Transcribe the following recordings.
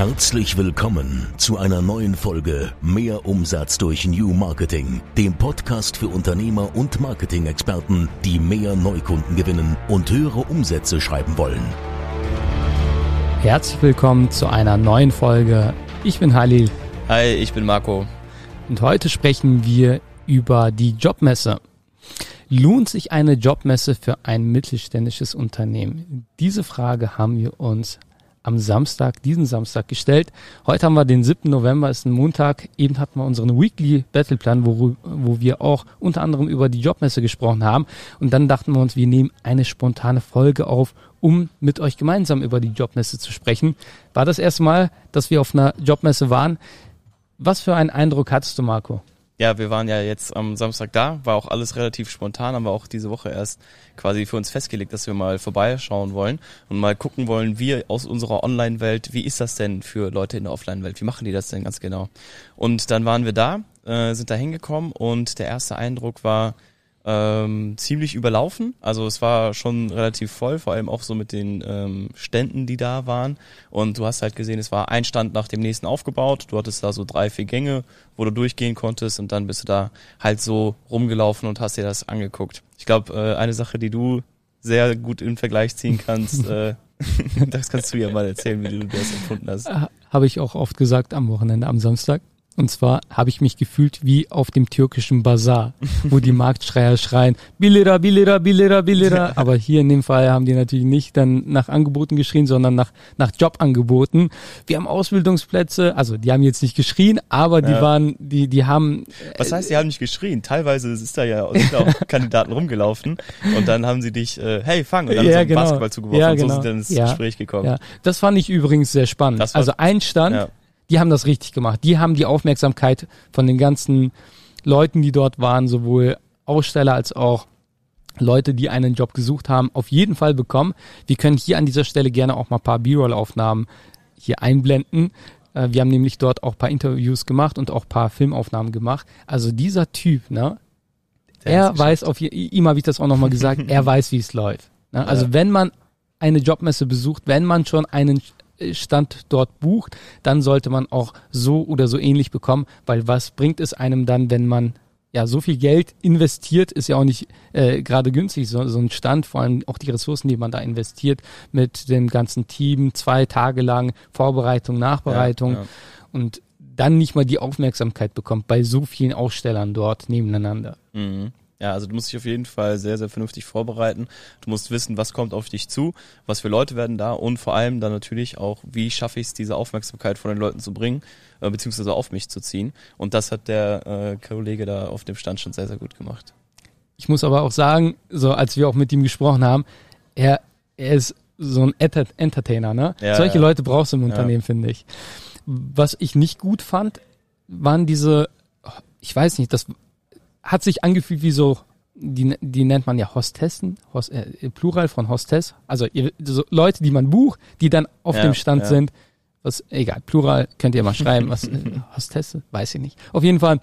Herzlich willkommen zu einer neuen Folge Mehr Umsatz durch New Marketing, dem Podcast für Unternehmer und Marketing-Experten, die mehr Neukunden gewinnen und höhere Umsätze schreiben wollen. Herzlich willkommen zu einer neuen Folge. Ich bin Halil. Hi, ich bin Marco. Und heute sprechen wir über die Jobmesse. Lohnt sich eine Jobmesse für ein mittelständisches Unternehmen? Diese Frage haben wir uns am Samstag, diesen Samstag gestellt. Heute haben wir den 7. November, ist ein Montag. Eben hatten wir unseren Weekly Battleplan, wo, wo wir auch unter anderem über die Jobmesse gesprochen haben. Und dann dachten wir uns, wir nehmen eine spontane Folge auf, um mit euch gemeinsam über die Jobmesse zu sprechen. War das erste Mal, dass wir auf einer Jobmesse waren. Was für einen Eindruck hattest du, Marco? Ja, wir waren ja jetzt am Samstag da, war auch alles relativ spontan, haben wir auch diese Woche erst quasi für uns festgelegt, dass wir mal vorbeischauen wollen und mal gucken wollen, wie aus unserer Online-Welt, wie ist das denn für Leute in der Offline-Welt, wie machen die das denn ganz genau? Und dann waren wir da, äh, sind da hingekommen und der erste Eindruck war, ähm, ziemlich überlaufen. Also es war schon relativ voll, vor allem auch so mit den ähm, Ständen, die da waren. Und du hast halt gesehen, es war ein Stand nach dem nächsten aufgebaut. Du hattest da so drei, vier Gänge, wo du durchgehen konntest und dann bist du da halt so rumgelaufen und hast dir das angeguckt. Ich glaube, äh, eine Sache, die du sehr gut in Vergleich ziehen kannst, äh, das kannst du ja mal erzählen, wie du das empfunden hast. Habe ich auch oft gesagt am Wochenende, am Samstag. Und zwar habe ich mich gefühlt wie auf dem türkischen Bazar, wo die Marktschreier schreien, Billira, Billira, Billira, Billira. Aber hier in dem Fall haben die natürlich nicht dann nach Angeboten geschrien, sondern nach, nach Jobangeboten. Wir haben Ausbildungsplätze, also die haben jetzt nicht geschrien, aber die ja. waren, die, die haben. Was heißt, die haben nicht geschrien? Teilweise ist da ja sind auch Kandidaten rumgelaufen und dann haben sie dich, äh, hey, fang, und dann ja, so genau. Basketball zugeworfen ja, genau. und so genau. sind dann ins ja. Gespräch gekommen. Ja. Das fand ich übrigens sehr spannend. also ein Stand, ja die haben das richtig gemacht. Die haben die Aufmerksamkeit von den ganzen Leuten, die dort waren, sowohl Aussteller als auch Leute, die einen Job gesucht haben, auf jeden Fall bekommen. Wir können hier an dieser Stelle gerne auch mal ein paar B-Roll-Aufnahmen hier einblenden. Äh, wir haben nämlich dort auch ein paar Interviews gemacht und auch ein paar Filmaufnahmen gemacht. Also dieser Typ, ne, Der er weiß auf ihm habe ich das auch nochmal gesagt, er weiß, wie es läuft. Ne? Also ja. wenn man eine Jobmesse besucht, wenn man schon einen Stand dort bucht, dann sollte man auch so oder so ähnlich bekommen, weil was bringt es einem dann, wenn man ja so viel Geld investiert, ist ja auch nicht äh, gerade günstig, so, so ein Stand, vor allem auch die Ressourcen, die man da investiert, mit dem ganzen Team, zwei Tage lang Vorbereitung, Nachbereitung ja, ja. und dann nicht mal die Aufmerksamkeit bekommt bei so vielen Ausstellern dort nebeneinander. Mhm. Ja, also du musst dich auf jeden Fall sehr, sehr vernünftig vorbereiten. Du musst wissen, was kommt auf dich zu, was für Leute werden da und vor allem dann natürlich auch, wie schaffe ich es, diese Aufmerksamkeit von den Leuten zu bringen, äh, beziehungsweise auf mich zu ziehen. Und das hat der äh, Kollege da auf dem Stand schon sehr, sehr gut gemacht. Ich muss aber auch sagen, so als wir auch mit ihm gesprochen haben, er, er ist so ein Entertainer, ne? Ja, Solche ja. Leute brauchst du im Unternehmen, ja. finde ich. Was ich nicht gut fand, waren diese, ich weiß nicht, das hat sich angefühlt wie so, die, die nennt man ja Hostessen, Host, äh, Plural von Hostess. Also so Leute, die man bucht, die dann auf ja, dem Stand ja. sind. Was, egal, Plural könnt ihr mal schreiben, was äh, Hostesse, weiß ich nicht. Auf jeden Fall,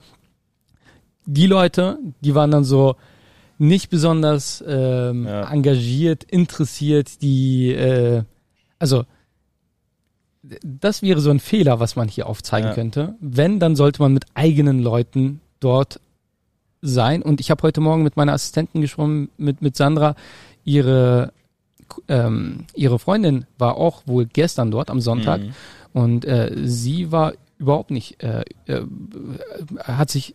die Leute, die waren dann so nicht besonders ähm, ja. engagiert, interessiert, die, äh, also das wäre so ein Fehler, was man hier aufzeigen könnte. Wenn, dann sollte man mit eigenen Leuten dort sein. Und ich habe heute Morgen mit meiner Assistentin gesprochen, mit, mit Sandra. Ihre, ähm, ihre Freundin war auch wohl gestern dort am Sonntag. Mhm. Und äh, sie war überhaupt nicht, äh, äh, hat sich,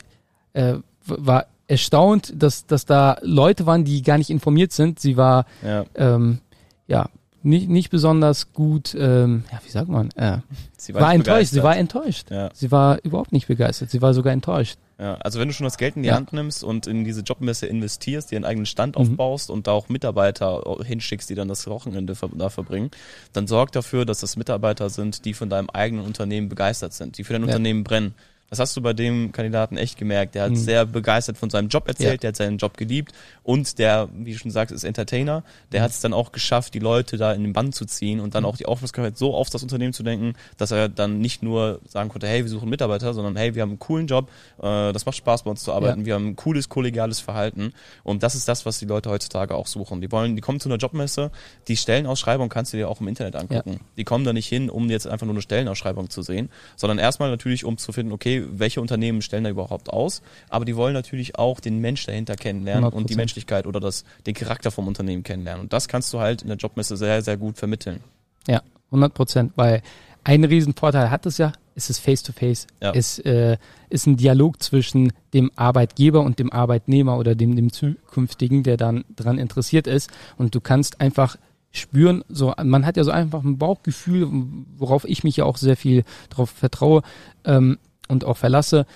äh, war erstaunt, dass, dass da Leute waren, die gar nicht informiert sind. Sie war, ja, ähm, ja nicht, nicht besonders gut, ähm, ja, wie sagt man, äh, sie war, war enttäuscht, begeistert. sie war enttäuscht. Ja. Sie war überhaupt nicht begeistert, sie war sogar enttäuscht. Ja, also wenn du schon das Geld in die ja. Hand nimmst und in diese Jobmesse investierst, dir einen eigenen Stand mhm. aufbaust und da auch Mitarbeiter hinschickst, die dann das Wochenende da verbringen, dann sorg dafür, dass das Mitarbeiter sind, die von deinem eigenen Unternehmen begeistert sind, die für dein ja. Unternehmen brennen. Das hast du bei dem Kandidaten echt gemerkt. Der hat mhm. sehr begeistert von seinem Job erzählt, ja. der hat seinen Job geliebt und der, wie du schon sagst, ist Entertainer. Der mhm. hat es dann auch geschafft, die Leute da in den Bann zu ziehen und dann mhm. auch die Aufmerksamkeit so auf das Unternehmen zu denken, dass er dann nicht nur sagen konnte, hey, wir suchen Mitarbeiter, sondern hey, wir haben einen coolen Job, äh, das macht Spaß bei uns zu arbeiten, ja. wir haben ein cooles kollegiales Verhalten und das ist das, was die Leute heutzutage auch suchen. Die wollen, die kommen zu einer Jobmesse, die Stellenausschreibung kannst du dir auch im Internet angucken. Ja. Die kommen da nicht hin, um jetzt einfach nur eine Stellenausschreibung zu sehen, sondern erstmal natürlich, um zu finden, okay, welche Unternehmen stellen da überhaupt aus, aber die wollen natürlich auch den Mensch dahinter kennenlernen 100%. und die Menschlichkeit oder das, den Charakter vom Unternehmen kennenlernen. Und das kannst du halt in der Jobmesse sehr, sehr gut vermitteln. Ja, 100 Prozent, weil ein Riesenvorteil hat es ja, ist es Face-to-Face. Ja. Es äh, ist ein Dialog zwischen dem Arbeitgeber und dem Arbeitnehmer oder dem, dem zukünftigen, der dann daran interessiert ist. Und du kannst einfach spüren, so man hat ja so einfach ein Bauchgefühl, worauf ich mich ja auch sehr viel darauf vertraue ähm, und auch verlasse.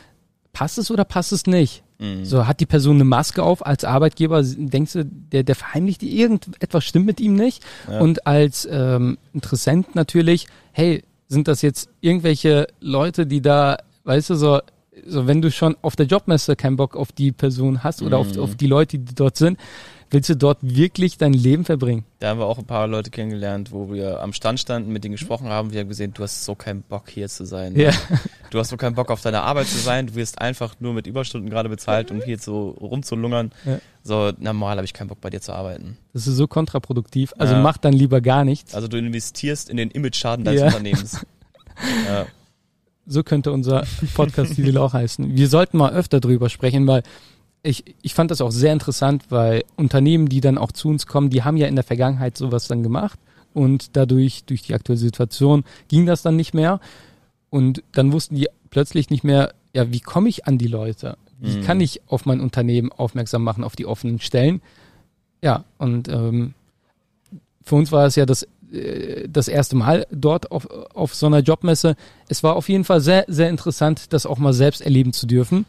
Passt es oder passt es nicht? Mhm. So hat die Person eine Maske auf als Arbeitgeber, denkst du, der, der verheimlicht die irgendetwas stimmt mit ihm nicht? Ja. Und als ähm, Interessent natürlich, hey, sind das jetzt irgendwelche Leute, die da, weißt du, so, so wenn du schon auf der Jobmesse keinen Bock auf die Person hast oder mhm. auf, auf die Leute, die dort sind, willst du dort wirklich dein Leben verbringen? Da haben wir auch ein paar Leute kennengelernt, wo wir am Stand standen, mit denen gesprochen haben. Wir haben gesehen, du hast so keinen Bock hier zu sein. Ne? Ja. Du hast so keinen Bock auf deine Arbeit zu sein. Du wirst einfach nur mit Überstunden gerade bezahlt, um hier so rumzulungern. Ja. So, normal habe ich keinen Bock bei dir zu arbeiten. Das ist so kontraproduktiv. Also ja. mach dann lieber gar nichts. Also du investierst in den Image-Schaden deines ja. Unternehmens. ja. So könnte unser Podcast-Titel auch heißen. Wir sollten mal öfter drüber sprechen, weil ich, ich fand das auch sehr interessant, weil Unternehmen, die dann auch zu uns kommen, die haben ja in der Vergangenheit sowas dann gemacht und dadurch, durch die aktuelle Situation, ging das dann nicht mehr. Und dann wussten die plötzlich nicht mehr, ja, wie komme ich an die Leute? Wie mhm. kann ich auf mein Unternehmen aufmerksam machen, auf die offenen Stellen? Ja, und ähm, für uns war es ja das, das erste Mal dort auf, auf so einer Jobmesse. Es war auf jeden Fall sehr, sehr interessant, das auch mal selbst erleben zu dürfen.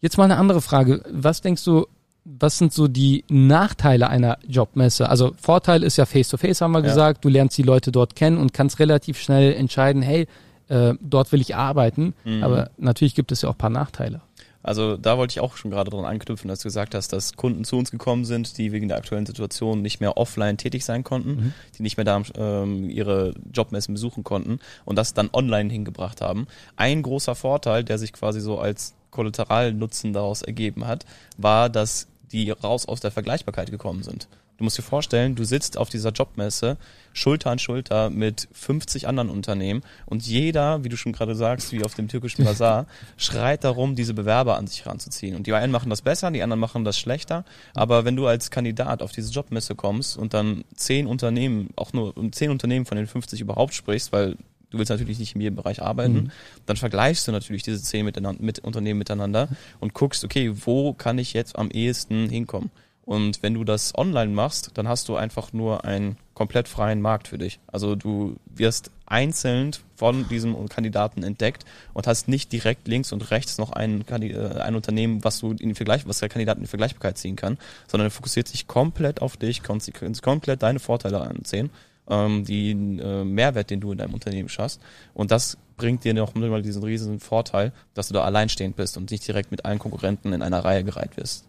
Jetzt mal eine andere Frage. Was denkst du, was sind so die Nachteile einer Jobmesse? Also Vorteil ist ja Face-to-Face, -face, haben wir ja. gesagt. Du lernst die Leute dort kennen und kannst relativ schnell entscheiden, hey, äh, dort will ich arbeiten. Mhm. Aber natürlich gibt es ja auch ein paar Nachteile. Also da wollte ich auch schon gerade dran anknüpfen, dass du gesagt hast, dass Kunden zu uns gekommen sind, die wegen der aktuellen Situation nicht mehr offline tätig sein konnten, mhm. die nicht mehr da ähm, ihre Jobmessen besuchen konnten und das dann online hingebracht haben. Ein großer Vorteil, der sich quasi so als Kollateralnutzen daraus ergeben hat, war, dass die raus aus der Vergleichbarkeit gekommen sind. Du musst dir vorstellen, du sitzt auf dieser Jobmesse Schulter an Schulter mit 50 anderen Unternehmen und jeder, wie du schon gerade sagst, wie auf dem türkischen Bazar, schreit darum, diese Bewerber an sich ranzuziehen. Und die einen machen das besser, die anderen machen das schlechter. Aber wenn du als Kandidat auf diese Jobmesse kommst und dann zehn Unternehmen, auch nur um zehn Unternehmen von den 50 überhaupt sprichst, weil du willst natürlich nicht in jedem Bereich arbeiten, mhm. dann vergleichst du natürlich diese zehn miteinander, mit Unternehmen miteinander und guckst, okay, wo kann ich jetzt am ehesten hinkommen? Und wenn du das online machst, dann hast du einfach nur einen komplett freien Markt für dich. Also du wirst einzeln von diesem Kandidaten entdeckt und hast nicht direkt links und rechts noch ein, äh, ein Unternehmen, was du in Vergleich, was der Kandidat in die Vergleichbarkeit ziehen kann, sondern er fokussiert sich komplett auf dich, kannst komplett deine Vorteile ansehen ähm, den äh, Mehrwert, den du in deinem Unternehmen schaffst. Und das bringt dir noch mal diesen riesigen Vorteil, dass du da alleinstehend bist und nicht direkt mit allen Konkurrenten in einer Reihe gereiht wirst.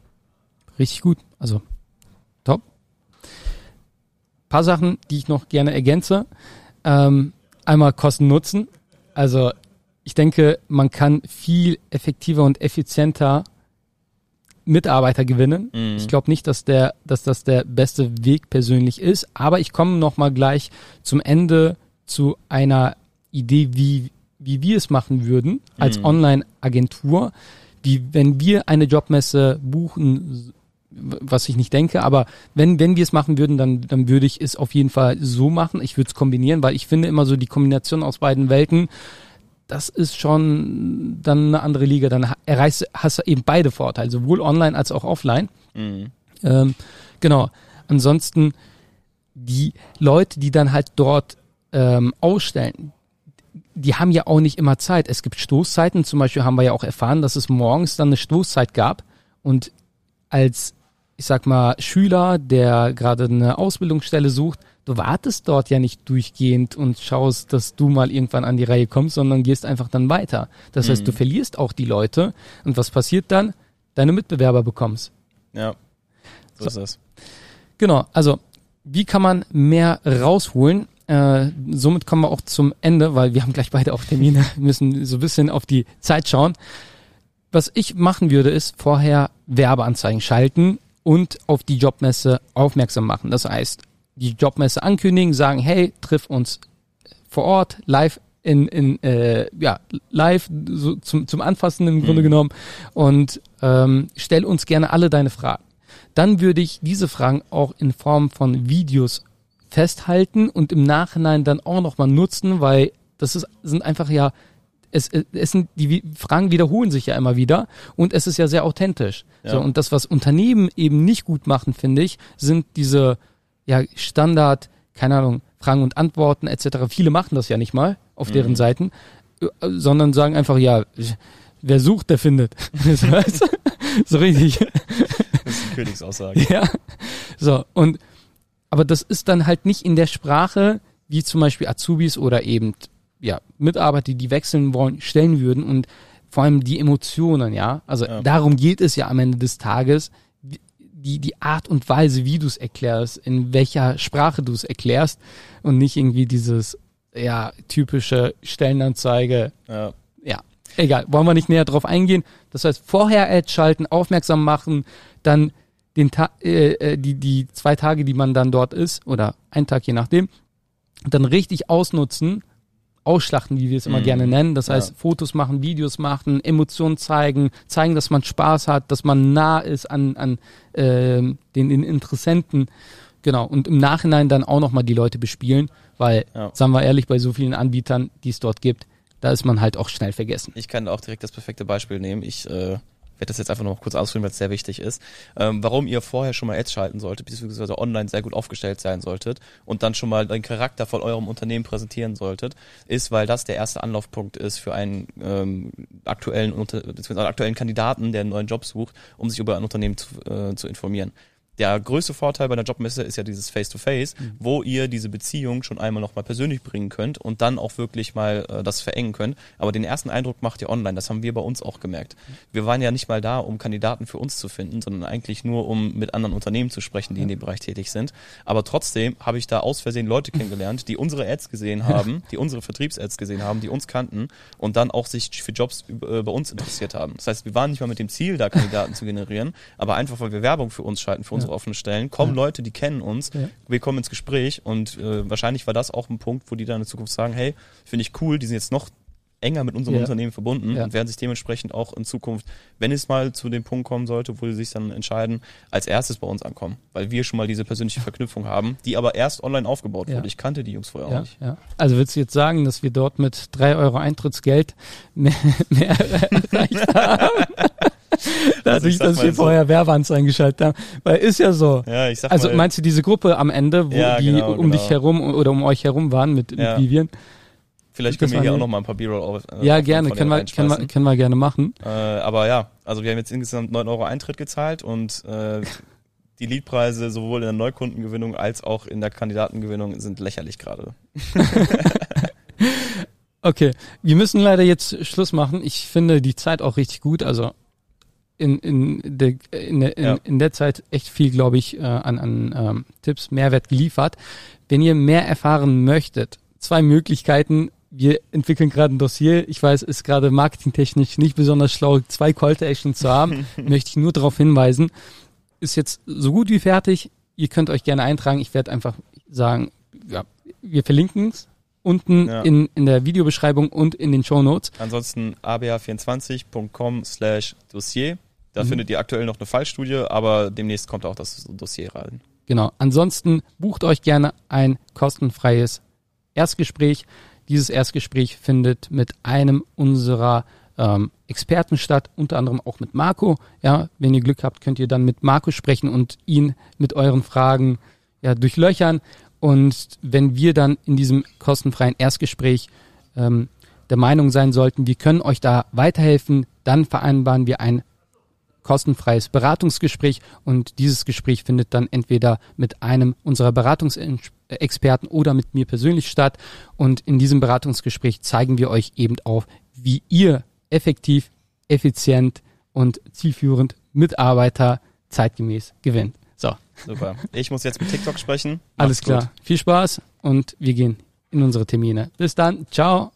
Richtig gut. Also top. Paar Sachen, die ich noch gerne ergänze. Ähm, einmal Kosten-Nutzen. Also ich denke, man kann viel effektiver und effizienter Mitarbeiter gewinnen. Mhm. Ich glaube nicht, dass der, dass das der beste Weg persönlich ist. Aber ich komme noch mal gleich zum Ende zu einer Idee, wie wie wir es machen würden als mhm. Online-Agentur, wie wenn wir eine Jobmesse buchen, was ich nicht denke, aber wenn wenn wir es machen würden, dann dann würde ich es auf jeden Fall so machen. Ich würde es kombinieren, weil ich finde immer so die Kombination aus beiden Welten das ist schon dann eine andere Liga. Dann erreichst, hast du eben beide Vorteile, sowohl online als auch offline. Mhm. Ähm, genau. Ansonsten die Leute, die dann halt dort ähm, ausstellen, die haben ja auch nicht immer Zeit. Es gibt Stoßzeiten. Zum Beispiel haben wir ja auch erfahren, dass es morgens dann eine Stoßzeit gab. Und als, ich sag mal, Schüler, der gerade eine Ausbildungsstelle sucht, du wartest dort ja nicht durchgehend und schaust, dass du mal irgendwann an die Reihe kommst, sondern gehst einfach dann weiter. Das mhm. heißt, du mhm. verlierst auch die Leute und was passiert dann? Deine Mitbewerber bekommst. Ja, so, so. ist es. Genau, also wie kann man mehr rausholen? Äh, somit kommen wir auch zum Ende, weil wir haben gleich beide auch Termine, müssen so ein bisschen auf die Zeit schauen. Was ich machen würde, ist vorher Werbeanzeigen schalten und auf die Jobmesse aufmerksam machen. Das heißt, die Jobmesse ankündigen, sagen, hey, triff uns vor Ort, live in, in äh, ja, live so zum, zum Anfassen im Grunde mhm. genommen und ähm, stell uns gerne alle deine Fragen. Dann würde ich diese Fragen auch in Form von Videos festhalten und im Nachhinein dann auch nochmal nutzen, weil das ist, sind einfach ja, es, es sind, die Fragen wiederholen sich ja immer wieder und es ist ja sehr authentisch. Ja. So, und das, was Unternehmen eben nicht gut machen, finde ich, sind diese ja, Standard, keine Ahnung, Fragen und Antworten etc. Viele machen das ja nicht mal auf mhm. deren Seiten, äh, sondern sagen einfach, ja, wer sucht, der findet. so richtig. Das ist die Königsaussage. Ja. So, und aber das ist dann halt nicht in der Sprache, wie zum Beispiel Azubis oder eben ja, Mitarbeiter, die wechseln wollen, stellen würden und vor allem die Emotionen, ja. Also ja. darum geht es ja am Ende des Tages, die, die Art und Weise, wie du es erklärst, in welcher Sprache du es erklärst und nicht irgendwie dieses, ja, typische Stellenanzeige. Ja. ja. Egal, wollen wir nicht näher drauf eingehen. Das heißt, vorher Ads schalten, aufmerksam machen, dann den Ta äh, äh, die, die zwei Tage, die man dann dort ist, oder ein Tag je nachdem, dann richtig ausnutzen, ausschlachten, wie wir es immer mm. gerne nennen. Das heißt, ja. Fotos machen, Videos machen, Emotionen zeigen, zeigen, dass man Spaß hat, dass man nah ist an, an äh, den, den Interessenten. Genau. Und im Nachhinein dann auch nochmal die Leute bespielen, weil, ja. sagen wir ehrlich, bei so vielen Anbietern, die es dort gibt, da ist man halt auch schnell vergessen. Ich kann auch direkt das perfekte Beispiel nehmen. Ich äh, werde das jetzt einfach noch kurz ausführen, weil es sehr wichtig ist. Ähm, warum ihr vorher schon mal Ads schalten solltet, beziehungsweise online sehr gut aufgestellt sein solltet und dann schon mal den Charakter von eurem Unternehmen präsentieren solltet, ist, weil das der erste Anlaufpunkt ist für einen ähm, aktuellen, beziehungsweise aktuellen Kandidaten, der einen neuen Job sucht, um sich über ein Unternehmen zu, äh, zu informieren der größte Vorteil bei einer Jobmesse ist ja dieses Face-to-Face, -face, mhm. wo ihr diese Beziehung schon einmal nochmal persönlich bringen könnt und dann auch wirklich mal äh, das verengen könnt. Aber den ersten Eindruck macht ihr online. Das haben wir bei uns auch gemerkt. Wir waren ja nicht mal da, um Kandidaten für uns zu finden, sondern eigentlich nur, um mit anderen Unternehmen zu sprechen, die in dem Bereich tätig sind. Aber trotzdem habe ich da aus Versehen Leute kennengelernt, die unsere Ads gesehen haben, die unsere Vertriebs-Ads gesehen haben, die uns kannten und dann auch sich für Jobs äh, bei uns interessiert haben. Das heißt, wir waren nicht mal mit dem Ziel, da Kandidaten zu generieren, aber einfach, weil wir Werbung für uns schalten, für unsere offenen Stellen, kommen ja. Leute, die kennen uns, ja. wir kommen ins Gespräch und äh, wahrscheinlich war das auch ein Punkt, wo die dann in Zukunft sagen, hey, finde ich cool, die sind jetzt noch enger mit unserem ja. Unternehmen verbunden ja. und werden sich dementsprechend auch in Zukunft, wenn es mal zu dem Punkt kommen sollte, wo sie sich dann entscheiden, als erstes bei uns ankommen, weil wir schon mal diese persönliche Verknüpfung haben, die aber erst online aufgebaut ja. wurde. Ich kannte die Jungs vorher auch nicht. Also willst du jetzt sagen, dass wir dort mit drei Euro Eintrittsgeld mehr, mehr erreicht haben? Dadurch, also dass wir so. vorher Werbeanzeigen geschaltet haben. Weil ist ja so. Ja, ich sag also mal, meinst du diese Gruppe am Ende, wo ja, die genau, um genau. dich herum oder um euch herum waren mit, ja. mit Vivian? Vielleicht können wir hier auch noch mal ein paar B-Roll auf. Äh, ja, gerne, können wir, können, wir, können wir gerne machen. Äh, aber ja, also wir haben jetzt insgesamt 9 Euro Eintritt gezahlt und äh, die Leadpreise sowohl in der Neukundengewinnung als auch in der Kandidatengewinnung sind lächerlich gerade. okay, wir müssen leider jetzt Schluss machen. Ich finde die Zeit auch richtig gut. Also in, in, der, in, in, ja. in der Zeit echt viel, glaube ich, äh, an, an ähm, Tipps, Mehrwert geliefert. Wenn ihr mehr erfahren möchtet, zwei Möglichkeiten. Wir entwickeln gerade ein Dossier. Ich weiß, ist gerade marketingtechnisch nicht besonders schlau, zwei Call to Action zu haben. Möchte ich nur darauf hinweisen. Ist jetzt so gut wie fertig. Ihr könnt euch gerne eintragen. Ich werde einfach sagen, ja, wir verlinken es unten ja. in, in der Videobeschreibung und in den Show Notes. Ansonsten aba24.com slash Dossier da mhm. findet ihr aktuell noch eine Fallstudie, aber demnächst kommt auch das Dossier rein. Genau. Ansonsten bucht euch gerne ein kostenfreies Erstgespräch. Dieses Erstgespräch findet mit einem unserer ähm, Experten statt, unter anderem auch mit Marco. Ja, wenn ihr Glück habt, könnt ihr dann mit Marco sprechen und ihn mit euren Fragen ja, durchlöchern. Und wenn wir dann in diesem kostenfreien Erstgespräch ähm, der Meinung sein sollten, wir können euch da weiterhelfen, dann vereinbaren wir ein kostenfreies Beratungsgespräch und dieses Gespräch findet dann entweder mit einem unserer Beratungsexperten oder mit mir persönlich statt und in diesem Beratungsgespräch zeigen wir euch eben auf, wie ihr effektiv, effizient und zielführend Mitarbeiter zeitgemäß gewinnt. So. Super. Ich muss jetzt mit TikTok sprechen. Macht's Alles klar. Gut. Viel Spaß und wir gehen in unsere Termine. Bis dann. Ciao.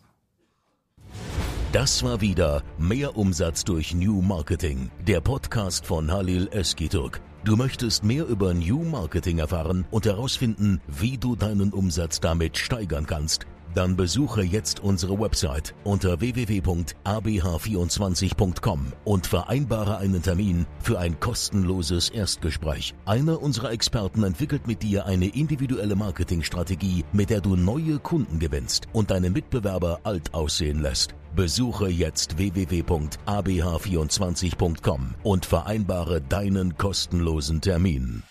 Das war wieder Mehr Umsatz durch New Marketing, der Podcast von Halil Eskiturk. Du möchtest mehr über New Marketing erfahren und herausfinden, wie du deinen Umsatz damit steigern kannst. Dann besuche jetzt unsere Website unter www.abh24.com und vereinbare einen Termin für ein kostenloses Erstgespräch. Einer unserer Experten entwickelt mit dir eine individuelle Marketingstrategie, mit der du neue Kunden gewinnst und deine Mitbewerber alt aussehen lässt. Besuche jetzt www.abh24.com und vereinbare deinen kostenlosen Termin.